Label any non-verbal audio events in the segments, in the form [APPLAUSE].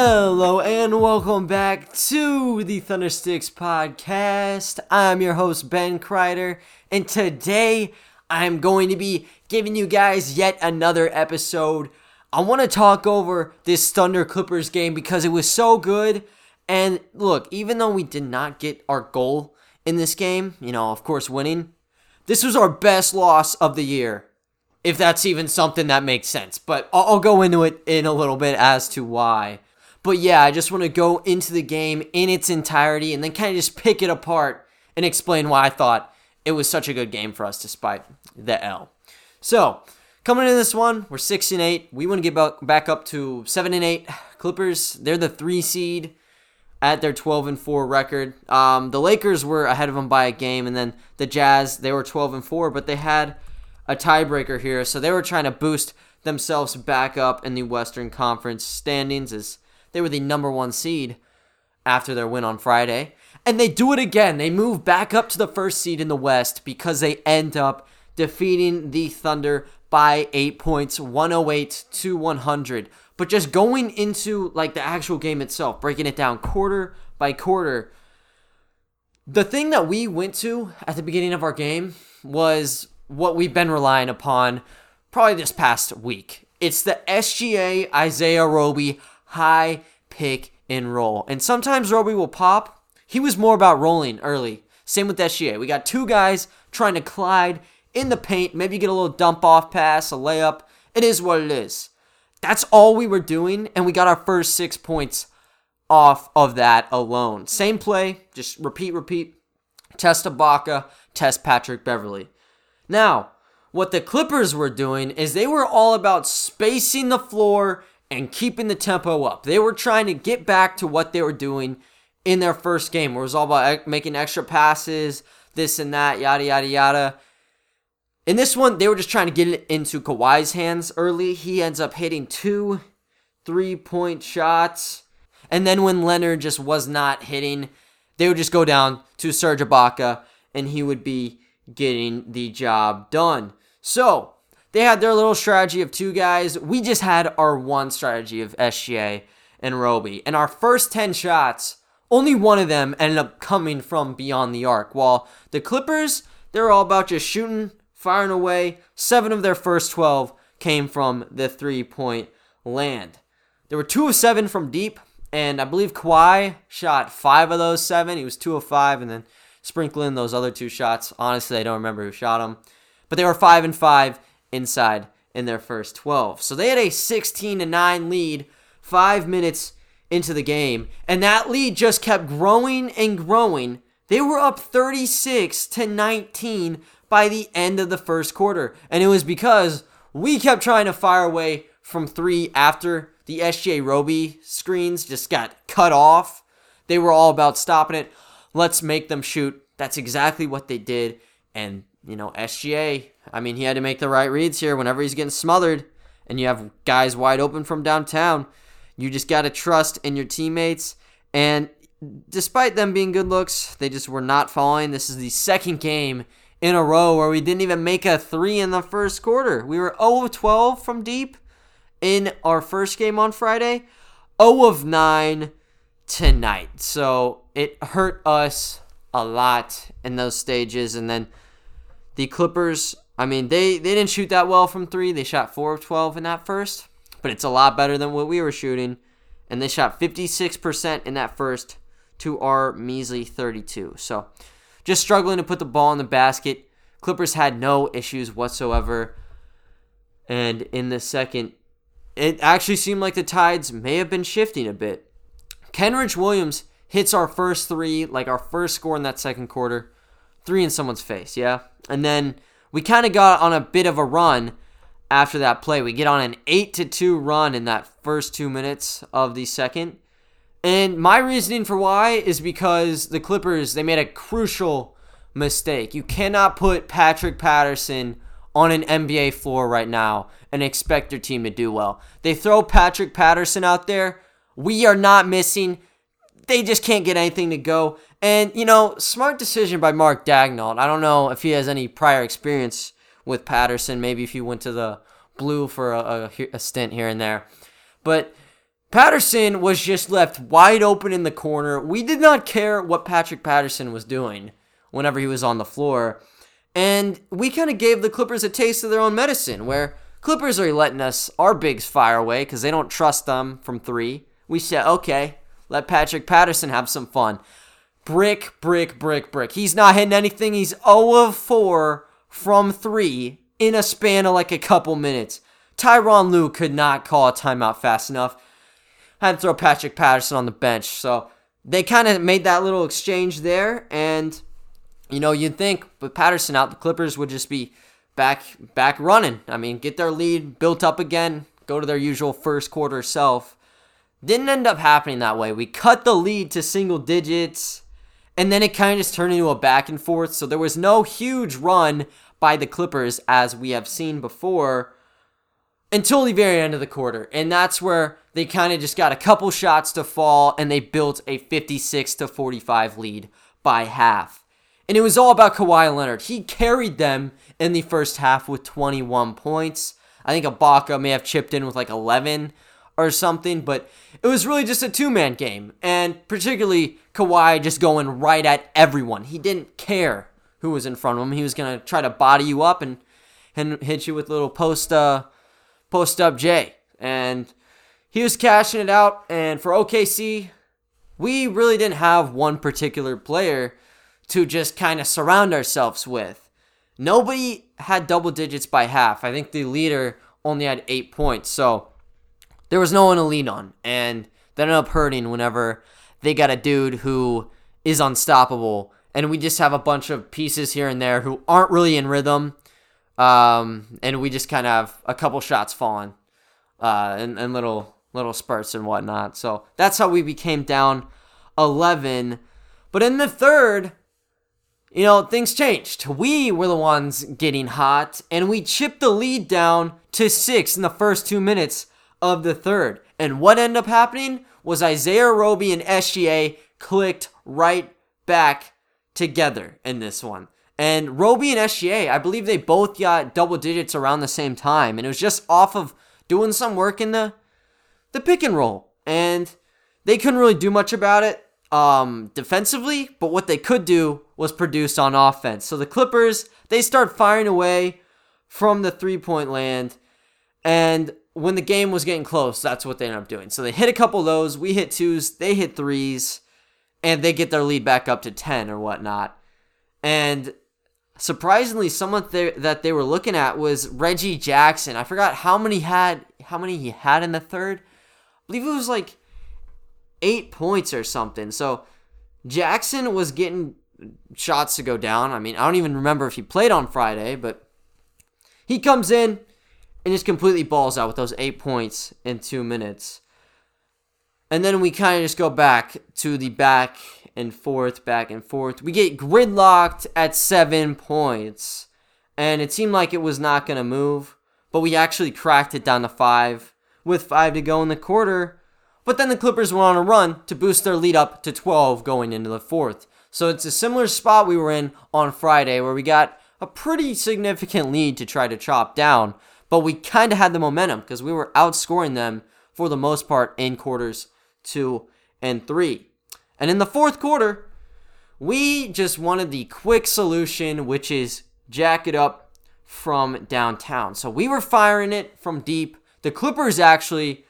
Hello and welcome back to the Thundersticks podcast. I'm your host Ben Kreider, and today I'm going to be giving you guys yet another episode. I want to talk over this Thunder Clippers game because it was so good. And look, even though we did not get our goal in this game, you know, of course, winning, this was our best loss of the year if that's even something that makes sense. But I'll, go into it in a little bit as to why. But yeah, I just want to go into the game in its entirety and then kind of just pick it apart and explain why I thought it was such a good game for us despite the L. So, coming into this one, we're 6 and 8. We want to get back up to 7 and 8. [SIGHS] Clippers, they're the 3 seed at their 12 and 4 record. Um, the Lakers were ahead of them by a game and then the Jazz, they were 12 and 4, but they had a tiebreaker here. So they were trying to boost themselves back up in the Western Conference standings as they were the number one seed after their win on Friday. And they do it again. They move back up to the first seed in the West because they end up defeating the Thunder by eight points, 108 to 100. But just going into like the actual game itself, breaking it down quarter by quarter, the thing that we went to at the beginning of our game was what we've been relying upon probably this past week. It's the SGA Isaiah Roby high pick and roll. And sometimes Roby will pop. He was more about rolling early. Same with SGA. We got two guys trying to collide in the paint, maybe get a little dump off pass, a layup. It is what it is. That's all we were doing, and we got our first six points off of that alone. Same play, just repeat, repeat. Test Ibaka, test Patrick Beverley. Now, what the Clippers were doing is they were all about spacing the floor and keeping the tempo up. They were trying to get back to what they were doing in their first game, where it was all about making extra passes, this and that, yada, yada, yada. In this one, they were just trying to get it into Kawhi's hands early. He ends up hitting two three point shots. And then when Leonard just was not hitting, they would just go down to Serge Ibaka and he would be getting the job done. So they had their little strategy of two guys. We just had our one strategy of SGA and Roby. And our first 10 shots, only one of them ended up coming from beyond the arc. While the Clippers, they're all about just shooting, firing away. Seven of their first 12 came from the three point land. There were two of seven from deep, and I believe Kawhi shot five of those seven. He was two of five, and then sprinkling those other two shots. Honestly, I don't remember who shot them, but they were five and five inside in their first 12. So they had a 16 to 9 lead 5 minutes into the game, and that lead just kept growing and growing. They were up 36 to 19 by the end of the first quarter, and it was because we kept trying to fire away from 3 after the SGA Roby screens just got cut off. They were all about stopping it. Let's make them shoot. That's exactly what they did. And, you know, SGA, I mean, he had to make the right reads here whenever he's getting smothered and you have guys wide open from downtown. You just got to trust in your teammates. And despite them being good looks, they just were not falling. This is the second game in a row where we didn't even make a three in the first quarter. We were 0 of 12 from deep in our first game on Friday, 0 of 9 tonight. So it hurt us a lot in those stages. And then the Clippers, I mean, they, they didn't shoot that well from three. They shot 4 of 12 in that first, but it's a lot better than what we were shooting. And they shot 56% in that first to our measly 32. So just struggling to put the ball in the basket. Clippers had no issues whatsoever. And in the second, it actually seemed like the tides may have been shifting a bit. Kenrich Williams hits our first three, like our first score in that second quarter, three in someone's face, yeah? And then we kind of got on a bit of a run after that play. We get on an 8 to 2 run in that first 2 minutes of the second. And my reasoning for why is because the Clippers, they made a crucial mistake. You cannot put Patrick Patterson on an NBA floor right now and expect your team to do well. They throw Patrick Patterson out there we are not missing. They just can't get anything to go. And, you know, smart decision by Mark Daigneault. I don't know if he has any prior experience with Patterson. Maybe if he went to the blue for a, a, a stint here and there. But Patterson was just left wide open in the corner. We did not care what Patrick Patterson was doing whenever he was on the floor. And we kind of gave the Clippers a taste of their own medicine, where Clippers are letting us our bigs fire away because they don't trust them from three. We said, okay, let Patrick Patterson have some fun. Brick, brick, brick, brick. He's not hitting anything. He's 0 of 4 from three in a span of like a couple minutes. Tyronn Lue could not call a timeout fast enough. Had to throw Patrick Patterson on the bench. So they kind of made that little exchange there. And, you know, you'd think with Patterson out, the Clippers would just be back back running. I mean, get their lead built up again, go to their usual first quarter self. Didn't end up happening that way. We cut the lead to single digits, and then it kind of just turned into a back and forth. So there was no huge run by the Clippers as we have seen before until the very end of the quarter. And that's where they kind of just got a couple shots to fall and they built a 56 to 45 lead by half. And it was all about Kawhi Leonard. He carried them in the first half with 21 points. I think Ibaka may have chipped in with like 11 or something, but it was really just a two man game. And particularly Kawhi just going right at everyone. He didn't care who was in front of him. He was going to try to body you up and, and hit you with little post, uh, post up J. And he was cashing it out. And for OKC, we really didn't have one particular player to just kind of surround ourselves with. Nobody had double digits by half. I think the leader only had eight points. So there was no one to lean on. And that ended up hurting whenever they got a dude who is unstoppable. And we just have a bunch of pieces here and there who aren't really in rhythm. Um, and we just kind of have a couple shots falling uh, and, and little little spurts and whatnot. So that's how we became down 11. But in the third, you know, things changed. We were the ones getting hot, and we chipped the lead down to six in the first two minutes of the third. And what ended up happening was Isaiah Roby and SGA clicked right back together in this one. And Roby and SGA, I believe they both got double digits around the same time. And it was just off of doing some work in the the pick and roll. And they couldn't really do much about it um, defensively, but what they could do was produce on offense. So the Clippers, they start firing away from the three point land. And when the game was getting close, that's what they ended up doing. So they hit a couple those. We hit twos. They hit threes. And they get their lead back up to 10 or whatnot. And surprisingly, someone th- that they were looking at was Reggie Jackson. I forgot how many had how many he had in the third. I believe it was like eight points or something. So Jackson was getting shots to go down. I mean, I don't even remember if he played on Friday, but he comes in and just completely balls out with those eight points in two minutes. And then we kind of just go back to the back and forth, back and forth. We get gridlocked at seven points. And it seemed like it was not going to move, but we actually cracked it down to five with five to go in the quarter. But then the Clippers were on a run to boost their lead up to 12 going into the fourth. So it's a similar spot we were in on Friday where we got a pretty significant lead to try to chop down, but we kind of had the momentum because we were outscoring them for the most part in quarters two and three. And in the fourth quarter, we just wanted the quick solution, which is jack it up from downtown. So we were firing it from deep. The Clippers actually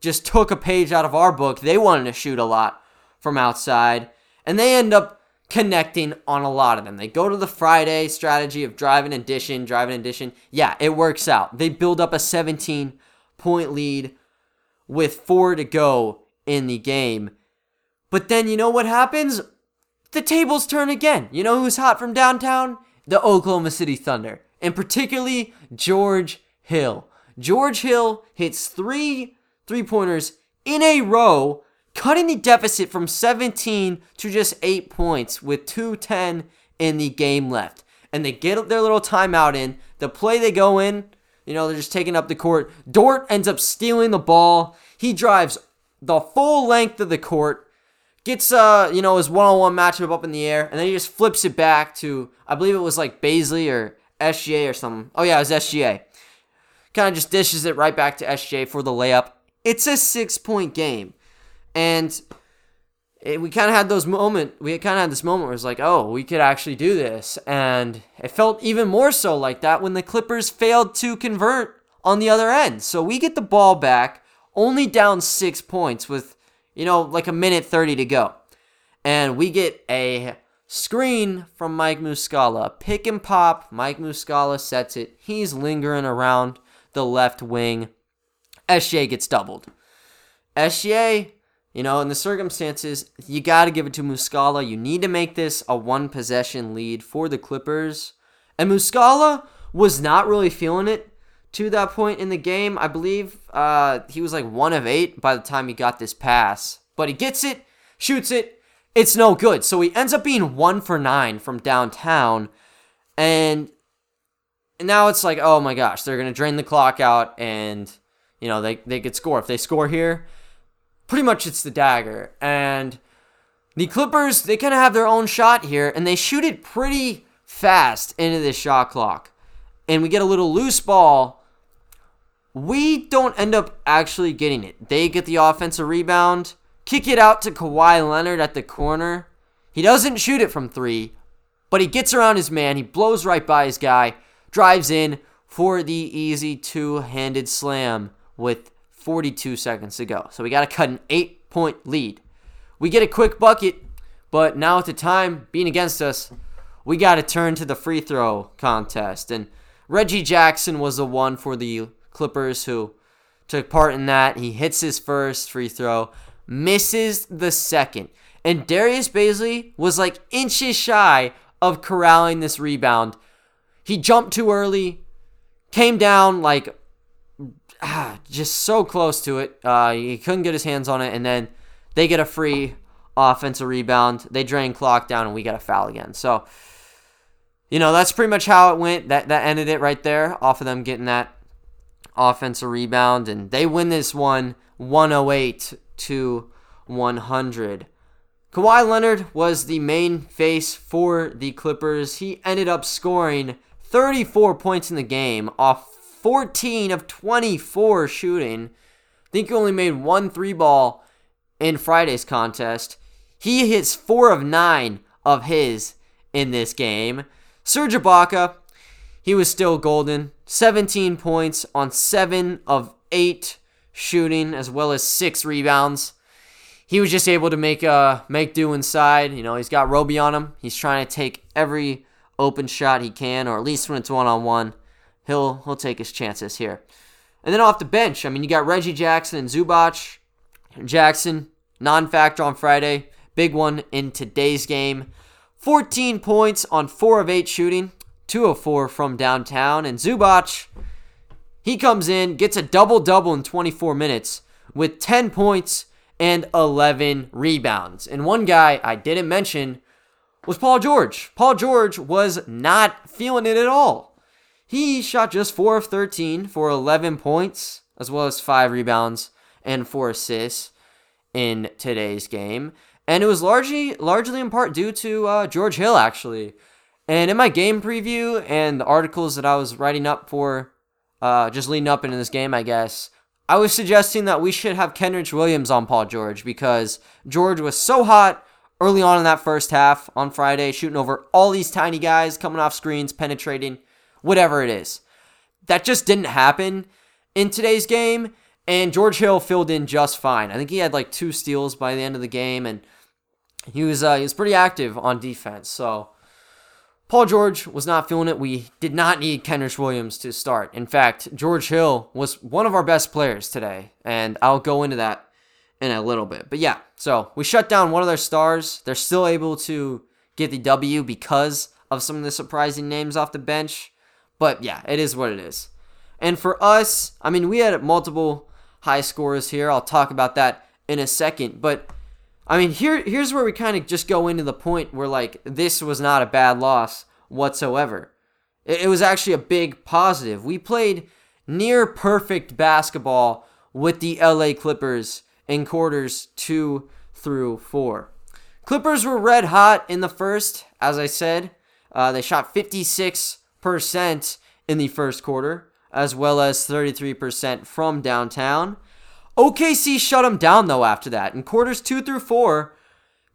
just took a page out of our book. They wanted to shoot a lot from outside, and they end up connecting on a lot of them. They go to the Friday strategy of driving addition, driving addition. Yeah, it works out. They build up a 17 point lead with four to go in the game. But then you know what happens? The tables turn again. You know who's hot from downtown? The Oklahoma City Thunder, and particularly George Hill. George Hill hits three three pointers in a row, cutting the deficit from 17 to just 8 points with 2:10 in the game left. And they get their little timeout in. The play they go in, you know, they're just taking up the court. Dort ends up stealing the ball. He drives the full length of the court, gets uh, you know, his one-on-one matchup up in the air, and then he just flips it back to I believe it was like Bazley or SGA or something. Oh yeah, it was SGA. Kind of just dishes it right back to SGA for the layup It's a six point game. And it, we kind of had those moment. We kind of had this moment where it's like, oh, we could actually do this, and it felt even more so like that when the Clippers failed to convert on the other end. So we get the ball back, only down six points with, you know, like a minute thirty to go, and we get a screen from Mike Muscala, pick and pop. Mike Muscala sets it. He's lingering around the left wing. SGA gets doubled. SGA you know, in the circumstances, you got to give it to Muscala. You need to make this a one possession lead for the Clippers. And Muscala was not really feeling it to that point in the game. I believe uh, he was like one of eight by the time he got this pass. But he gets it, shoots it, it's no good. So he ends up being one for nine from downtown. And now it's like, oh my gosh, they're going to drain the clock out and, you know, they, they could score. If they score here, pretty much it's the dagger. And the Clippers, they kind of have their own shot here, and they shoot it pretty fast into this shot clock. And we get a little loose ball. We don't end up actually getting it. They get the offensive rebound, kick it out to Kawhi Leonard at the corner. He doesn't shoot it from three, but he gets around his man. He blows right by his guy, drives in for the easy two handed slam with 42 seconds to go. So we got to cut an eight point lead. We get a quick bucket, but now with the time being against us, we got to turn to the free throw contest. And Reggie Jackson was the one for the Clippers who took part in that. He hits his first free throw, misses the second. And Darius Bazley was like inches shy of corralling this rebound. He jumped too early, came down like ah, [SIGHS] just so close to it. Uh, he couldn't get his hands on it, and then they get a free offensive rebound. They drain clock down, and we get a foul again. So, you know, that's pretty much how it went. That that ended it right there, off of them getting that offensive rebound, and they win this one 108 to 100. Kawhi Leonard was the main face for the Clippers. He ended up scoring 34 points in the game off 14 of 24 shooting. I think he only made one three ball in Friday's contest. He hits four of nine of his in this game. Serge Ibaka, he was still golden. 17 points on seven of eight shooting, as well as six rebounds. He was just able to make uh make do inside. You know, he's got Roby on him. He's trying to take every open shot he can, or at least when it's one on one he'll he'll take his chances here. And then off the bench, I mean, you got Reggie Jackson and Zubac. Jackson, non-factor on Friday, big one in today's game. 14 points on 4 of 8 shooting, 2 of 4 from downtown. And Zubac, he comes in, gets a double double in 24 minutes with 10 points and 11 rebounds. And one guy I didn't mention was Paul George. Paul George was not feeling it at all. He shot just 4 of 13 for 11 points, as well as 5 rebounds and 4 assists in today's game. And it was largely largely in part due to uh, George Hill, actually. And in my game preview and the articles that I was writing up for, uh, just leading up into this game, I guess, I was suggesting that we should have Kenrich Williams on Paul George because George was so hot early on in that first half on Friday, shooting over all these tiny guys coming off screens, penetrating whatever it is. That just didn't happen in today's game, and George Hill filled in just fine. I think he had like two steals by the end of the game, and he was uh, he was pretty active on defense. So Paul George was not feeling it. We did not need Kendrick Williams to start. In fact, George Hill was one of our best players today, and I'll go into that in a little bit. But yeah, so we shut down one of their stars. They're still able to get the W because of some of the surprising names off the bench. But yeah, it is what it is. And for us, I mean, we had multiple high scores here. I'll talk about that in a second. But I mean, here here's where we kind of just go into the point where like this was not a bad loss whatsoever. It, it was actually a big positive. We played near perfect basketball with the LA Clippers in quarters two through four. Clippers were red hot in the first, as I said. Uh, they shot 56 percent in the first quarter, as well as 33% from downtown. OKC shut them down though after that. In quarters two through four,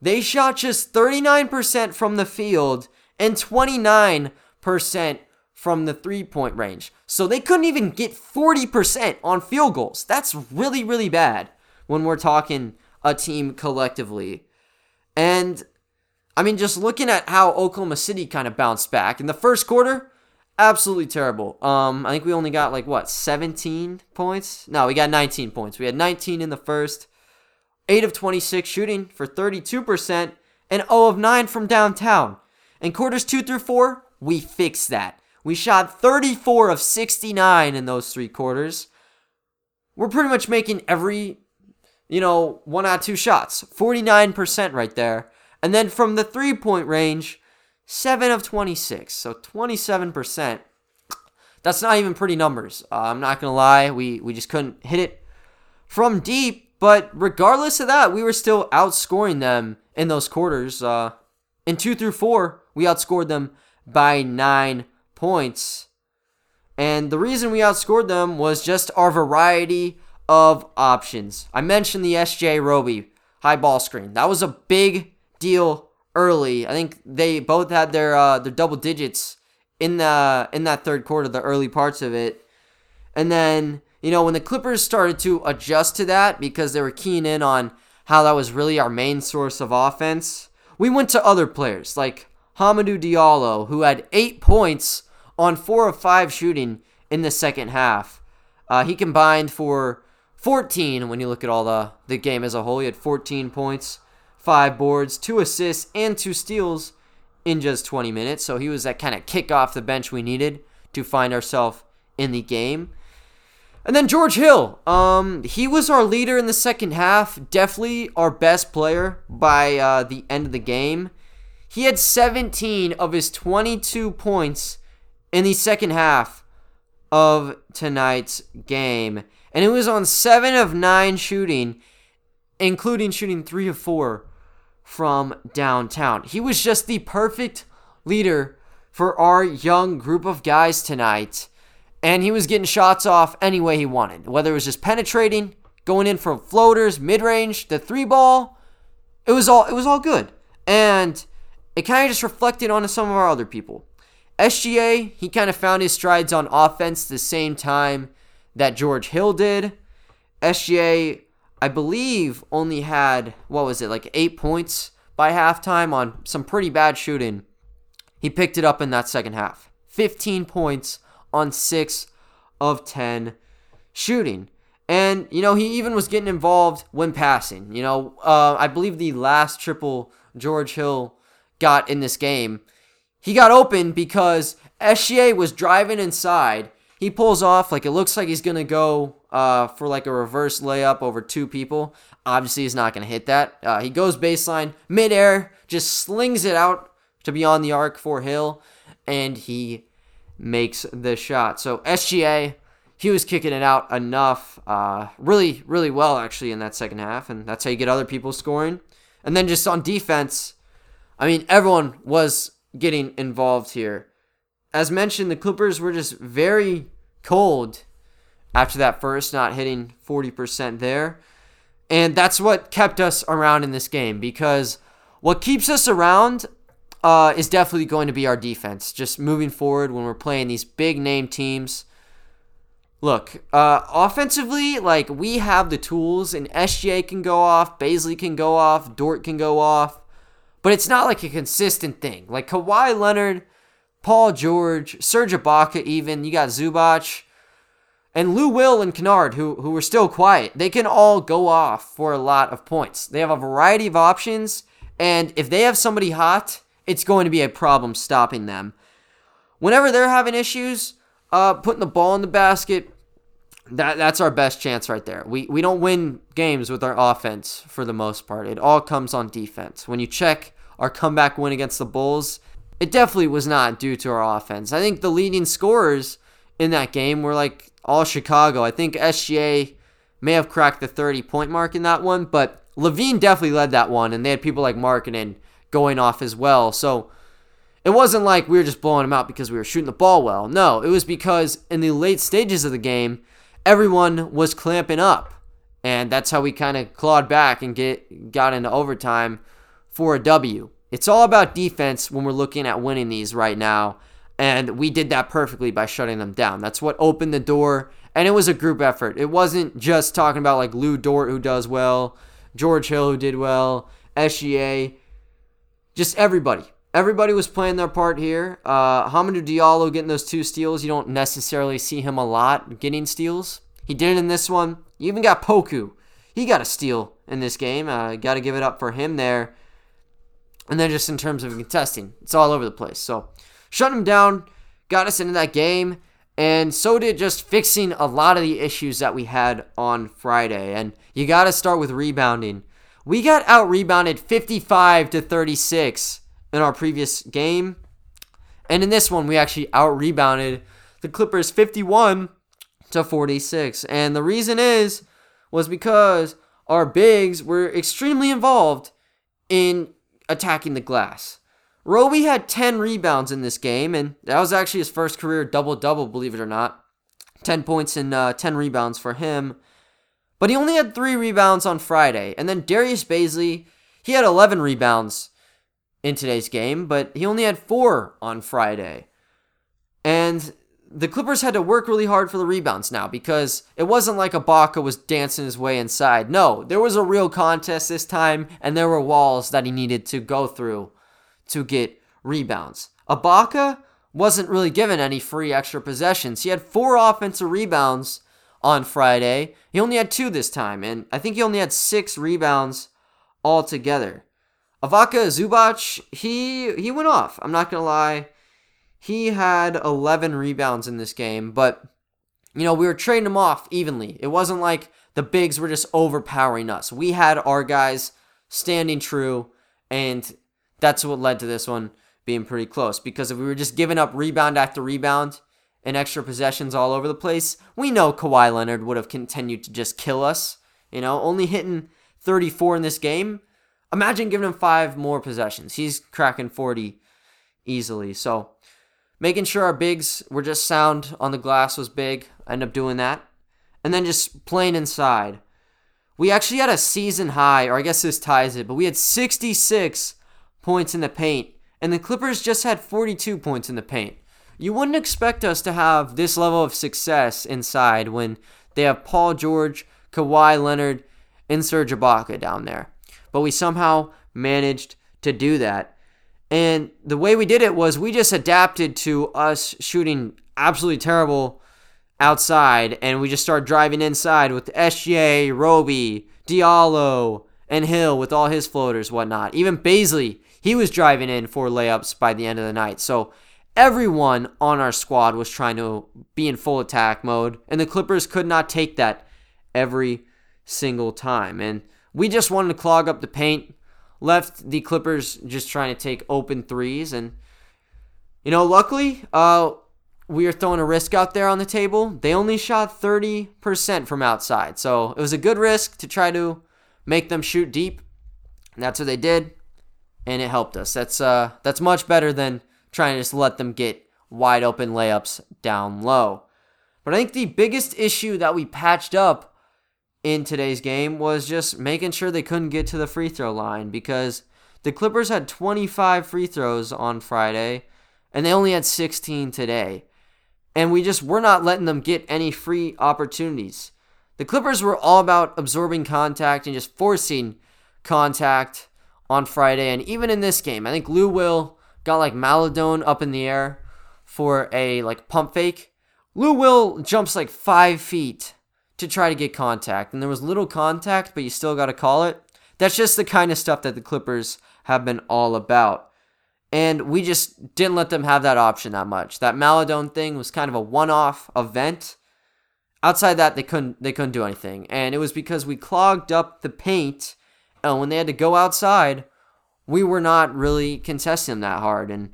they shot just 39% from the field and 29% from the three point range. So they couldn't even get 40% on field goals. That's really, really bad when we're talking a team collectively. And I mean, just looking at how Oklahoma City kind of bounced back in the first quarter, absolutely terrible. Um, I think we only got like what 17 points. No, we got 19 points. We had 19 in the first, eight of 26 shooting for 32 percent, and 0 of 9 from downtown. In quarters two through four, we fixed that. We shot 34 of 69 in those three quarters. We're pretty much making every, you know, one out of two shots. 49% right there. And then from the three point range, 7 of 26. So 27%. That's not even pretty numbers. Uh, I'm not going to lie. We, we just couldn't hit it from deep. But regardless of that, we were still outscoring them in those quarters. Uh, in two through four, we outscored them by nine points. And the reason we outscored them was just our variety of options. I mentioned the SJ Roby high ball screen. That was a big deal early. I think they both had their uh, their double digits in the in that third quarter, the early parts of it. And then, you know, when the Clippers started to adjust to that because they were keying in on how that was really our main source of offense, we went to other players like Hamidou Diallo, who had eight points on four of five shooting in the second half. Uh, he combined for 14 when you look at all the, the game as a whole. He had 14 points, five boards, two assists, and two steals in just 20 minutes. So he was that kind of kick off the bench we needed to find ourselves in the game. And then George Hill, um, he was our leader in the second half, definitely our best player by uh, the end of the game. He had 17 of his 22 points in the second half of tonight's game. And it was on 7 of 9 shooting, including shooting 3 of 4 from downtown. He was just the perfect leader for our young group of guys tonight. And he was getting shots off any way he wanted, whether it was just penetrating, going in for floaters, mid-range, the three ball. It was all it was all good. And it kind of just reflected onto some of our other people. SGA, he kind of found his strides on offense the same time that George Hill did. SGA, I believe, only had, what was it, like eight points by halftime on some pretty bad shooting. He picked it up in that second half. 15 points on 6 of 10 shooting. And, you know, he even was getting involved when passing. You know, uh, I believe the last triple George Hill got in this game. He got open because SGA was driving inside. He pulls off like it looks like he's gonna go uh, for like a reverse layup over two people. Obviously, he's not gonna hit that. Uh, he goes baseline, midair, just slings it out to beyond the arc for Hill, and he makes the shot. So SGA, he was kicking it out enough, uh, really, really well actually in that second half, and that's how you get other people scoring. And then just on defense, I mean, everyone was getting involved here. As mentioned, the Clippers were just very cold after that first, not hitting 40% there. And that's what kept us around in this game because what keeps us around uh, is definitely going to be our defense. Just moving forward when we're playing these big name teams. Look, uh, offensively, like we have the tools, and SGA can go off, Bazley can go off, Dort can go off but it's not like a consistent thing. Like Kawhi Leonard, Paul George, Serge Ibaka, even you got Zubac, and Lou Will and Kennard, who who are still quiet. They can all go off for a lot of points. They have a variety of options, and if they have somebody hot, it's going to be a problem stopping them. Whenever they're having issues, uh, putting the ball in the basket, that that's our best chance right there. We we don't win games with our offense for the most part. It all comes on defense. When you check our comeback win against the Bulls, it definitely was not due to our offense. I think the leading scorers in that game were like all Chicago. I think SGA may have cracked the 30 point mark in that one, but LaVine definitely led that one, and they had people like Markkanen going off as well. So it wasn't like we were just blowing them out because we were shooting the ball well. No, it was because in the late stages of the game, everyone was clamping up And that's how we kind of clawed back and get got into overtime for a W. It's all about defense when we're looking at winning these right now. And we did that perfectly by shutting them down. That's what opened the door. And it was a group effort. It wasn't just talking about like Lou Dort, who does well, George Hill, who did well, SGA. Just everybody. Everybody was playing their part here. Uh, Hamidou Diallo getting those two steals. You don't necessarily see him a lot getting steals. He did it in this one. You even got Poku. He got a steal in this game. Uh, got to give it up for him there. And then just in terms of contesting, it's all over the place. So shut him down, got us into that game, and so did just fixing a lot of the issues that we had on Friday. And you got to start with rebounding. We got out rebounded 55 to 36 in our previous game. And in this one, we actually out rebounded the Clippers 51 to 46. And the reason is was because our bigs were extremely involved in attacking the glass. Roby had 10 rebounds in this game, and that was actually his first career double double, believe it or not. 10 points and uh, 10 rebounds for him. But he only had three rebounds on Friday. And then Darius Bazley, he had 11 rebounds in today's game, but he only had four on Friday. And the Clippers had to work really hard for the rebounds now because it wasn't like Ibaka was dancing his way inside. No, there was a real contest this time, and there were walls that he needed to go through to get rebounds. Ibaka wasn't really given any free extra possessions. He had four offensive rebounds on Friday. He only had two this time, and I think he only had six rebounds altogether. Ivica Zubac, he he went off. I'm not gonna lie. He had 11 rebounds in this game, but you know, we were trading him off evenly. It wasn't like the bigs were just overpowering us. We had our guys standing true, and that's what led to this one being pretty close. Because if we were just giving up rebound after rebound and extra possessions all over the place, we know Kawhi Leonard would have continued to just kill us. You know, only hitting 34 in this game. Imagine giving him five more possessions. He's cracking 40 easily. So Making sure our bigs were just sound on the glass was big. I ended up doing that. And then just playing inside. We actually had a season high, or I guess this ties it, but we had 66 points in the paint, and the Clippers just had 42 points in the paint. You wouldn't expect us to have this level of success inside when they have Paul George, Kawhi Leonard, and Serge Ibaka down there. But we somehow managed to do that. And the way we did it was we just adapted to us shooting absolutely terrible outside, and we just started driving inside with SGA, Roby, Diallo, and Hill with all his floaters, whatnot. Even Bazley, he was driving in for layups by the end of the night. So everyone on our squad was trying to be in full attack mode, and the Clippers could not take that every single time. And we just wanted to clog up the paint left the Clippers just trying to take open threes. And, you know, luckily, uh, we are throwing a risk out there on the table. They only shot 30% from outside. So it was a good risk to try to make them shoot deep. And that's what they did. And it helped us. That's uh that's much better than trying to just let them get wide open layups down low. But I think the biggest issue that we patched up in today's game was just making sure they couldn't get to the free throw line because the Clippers had 25 free throws on Friday and they only had 16 today. And we just were not letting them get any free opportunities. The Clippers were all about absorbing contact and just forcing contact on Friday. And even in this game, I think Lou Will got like Maledon up in the air for a like pump fake. Lou Will jumps like five feet to try to get contact. And there was little contact, but you still got to call it. That's just the kind of stuff that the Clippers have been all about. And we just didn't let them have that option that much. That Maledon thing was kind of a one-off event. Outside that, they couldn't they couldn't do anything, and it was because we clogged up the paint. And when they had to go outside, we were not really contesting them that hard, and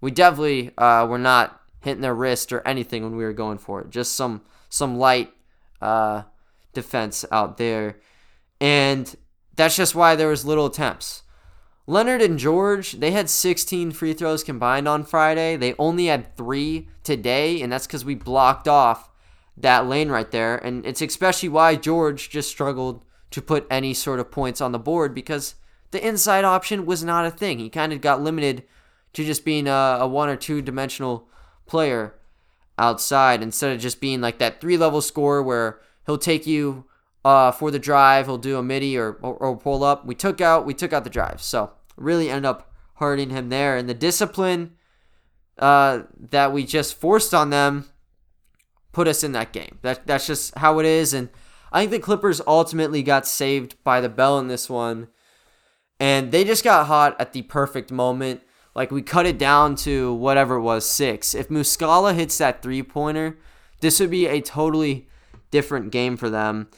we definitely uh, were not hitting their wrist or anything when we were going for it. Just some some light uh, defense out there. And that's just why there was little attempts. Leonard and George, they had 16 free throws combined on Friday. They only had three today, and that's because we blocked off that lane right there. And it's especially why George just struggled to put any sort of points on the board because the inside option was not a thing. He kind of got limited to just being a, a one or two dimensional player outside instead of just being like that three level scorer where he'll take you uh, for the drive, he'll do a midi or, or, or pull up. We took out we took out the drive, so really ended up hurting him there. And the discipline uh, that we just forced on them put us in that game. That that's just how it is. And I think the Clippers ultimately got saved by the bell in this one, and they just got hot at the perfect moment. Like we cut it down to whatever it was six. If Muscala hits that three pointer, this would be a totally different game for them.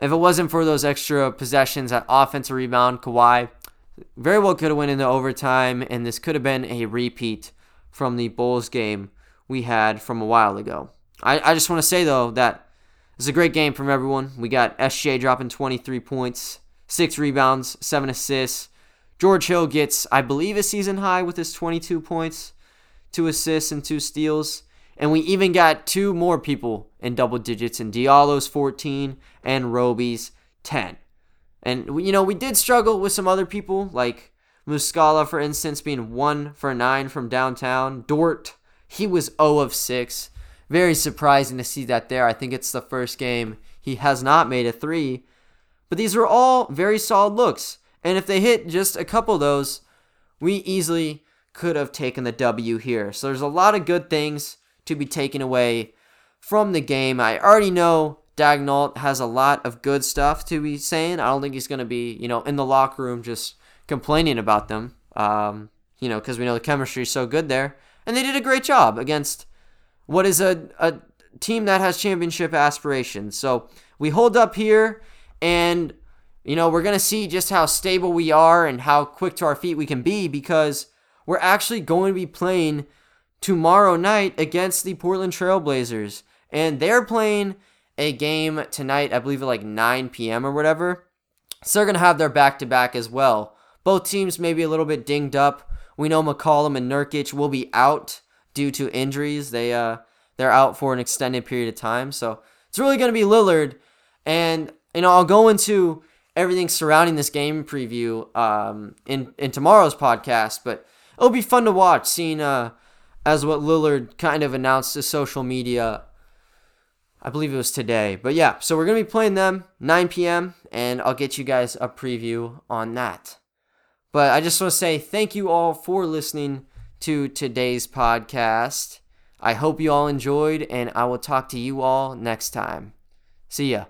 If it wasn't for those extra possessions at offensive rebound, Kawhi very well could have went into overtime, and this could have been a repeat from the Bulls game we had from a while ago. I, I just want to say though that it's a great game from everyone. We got SJ dropping 23 points, six rebounds, seven assists. George Hill gets, I believe, a season high with his 22 points, two assists, and two steals. And we even got two more people in double digits in Diallo's 14 and Roby's 10. And, you know, we did struggle with some other people, like Muscala, for instance, being 1 for 9 from downtown. Dort, he was 0 of 6. Very surprising to see that there. I think it's the first game he has not made a 3. But these were all very solid looks. And if they hit just a couple of those, we easily could have taken the W here. So there's a lot of good things to be taken away from the game. I already know Daigneault has a lot of good stuff to be saying. I don't think he's going to be, you know, in the locker room just complaining about them, um, you know, because we know the chemistry is so good there. And they did a great job against what is a, a team that has championship aspirations. So we hold up here, and, you know, we're going to see just how stable we are and how quick to our feet we can be because we're actually going to be playing tomorrow night against the Portland Trailblazers. And they're playing a game tonight, I believe at like 9 p.m. or whatever. So they're going to have their back to back as well. Both teams may be a little bit dinged up. We know McCollum and Nurkic will be out due to injuries. They uh they're out for an extended period of time. So it's really going to be Lillard and you know, I'll go into everything surrounding this game preview um in in tomorrow's podcast, but it'll be fun to watch seeing uh as what Lillard kind of announced to social media I believe it was today. But yeah, so we're to be playing them 9 p.m. and I'll get you guys a preview on that. But I just want to say thank you all for listening to today's podcast. I hope you all enjoyed and I will talk to you all next time. See ya.